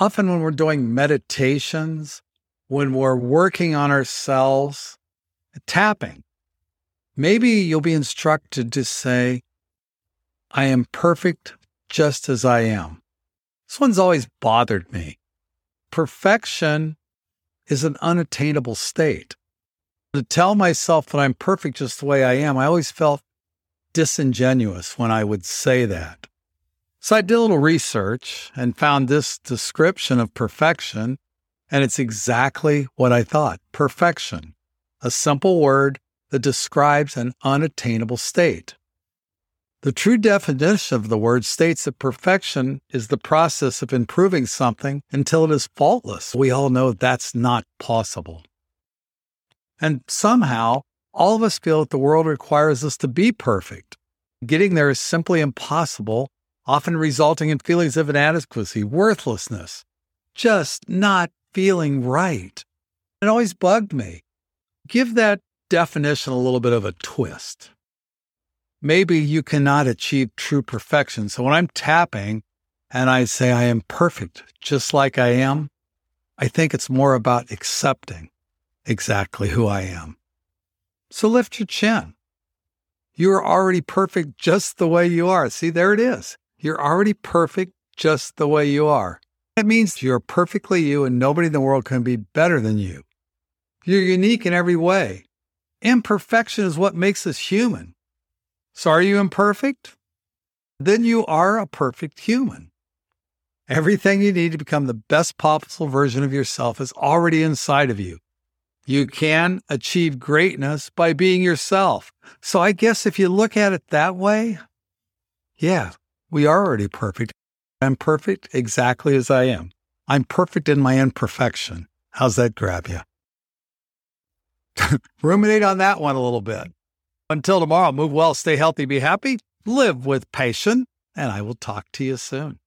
Often, when we're doing meditations, when we're working on ourselves, tapping, maybe you'll be instructed to say, I am perfect just as I am. This one's always bothered me. Perfection is an unattainable state. To tell myself that I'm perfect just the way I am, I always felt disingenuous when I would say that. So I did a little research and found this description of perfection, and it's exactly what I thought perfection, a simple word that describes an unattainable state. The true definition of the word states that perfection is the process of improving something until it is faultless. We all know that's not possible. And somehow, all of us feel that the world requires us to be perfect. Getting there is simply impossible, often resulting in feelings of inadequacy, worthlessness, just not feeling right. It always bugged me. Give that definition a little bit of a twist maybe you cannot achieve true perfection. So when I'm tapping and I say I am perfect just like I am, I think it's more about accepting exactly who I am. So lift your chin. You are already perfect just the way you are. See, there it is. You're already perfect just the way you are. That means you're perfectly you and nobody in the world can be better than you. You're unique in every way. Imperfection is what makes us human. So are you imperfect? Then you are a perfect human. Everything you need to become the best possible version of yourself is already inside of you. You can achieve greatness by being yourself. So I guess if you look at it that way, yeah, we are already perfect. I'm perfect exactly as I am. I'm perfect in my imperfection. How's that grab you? Ruminate on that one a little bit. Until tomorrow, move well, stay healthy, be happy, live with patience, and I will talk to you soon.